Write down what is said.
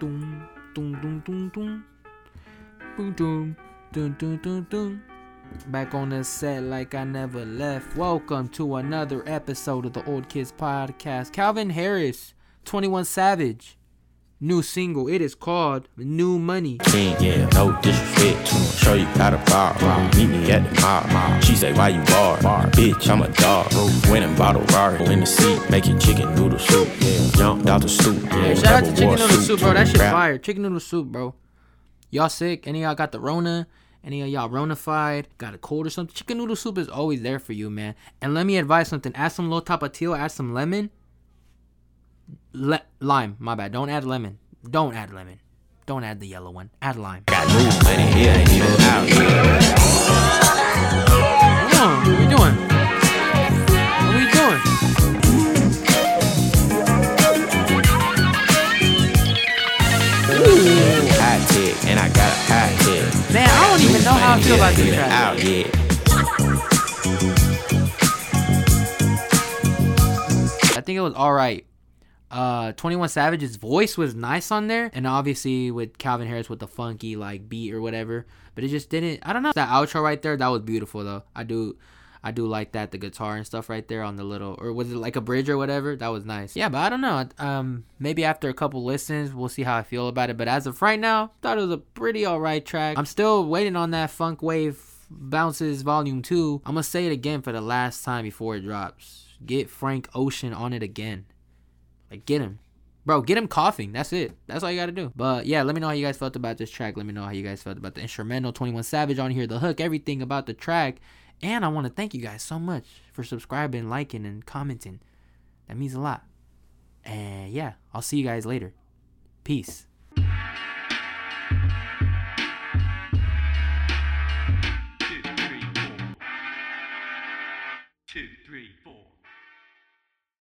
Doom. Back on the set like I never left. Welcome to another episode of the Old Kids Podcast. Calvin Harris, 21 Savage. New single. It is called New Money. Yeah, no disrespect to. Show you how to bar. Me at the mob. She say, why you bar? Bitch, I'm a dog. Bought a Rari in the seat, making chicken noodle soup. Yeah, jumped out the stoop. Yeah, shout out to Chicken Noodle Soup, bro. That shit rap. fire. Chicken Noodle Soup, bro. Y'all sick? Any of y'all got the Rona? Any of y'all Ronified? Got a cold or something? Chicken Noodle Soup is always there for you, man. And let me advise something. Add some low tapatio. Add some lemon. Le- lime. My bad. Don't add lemon. Don't add lemon. Don't add the yellow one. Add lime. High and I got a high tech. Man, I don't even know how I feel about this track. out yet. I think it was all right. Uh, 21 Savage's voice was nice on there, and obviously with Calvin Harris with the funky like beat or whatever. But it just didn't. I don't know. That outro right there, that was beautiful though. I do, I do like that the guitar and stuff right there on the little or was it like a bridge or whatever? That was nice. Yeah, but I don't know. Um, maybe after a couple listens, we'll see how I feel about it. But as of right now, thought it was a pretty alright track. I'm still waiting on that Funk Wav Bounces Volume Two. I'm gonna say it again for the last time before it drops. Get Frank Ocean on it again. Like get him. Bro, get him coughing. That's it. That's all you gotta do. But yeah, let me know how you guys felt about this track. Let me know how you guys felt about the instrumental 21 Savage on here, the hook, everything about the track. And I want to thank you guys so much for subscribing, liking, and commenting. That means a lot. And yeah, I'll see you guys later. Peace. two, three, four. Two, three, four.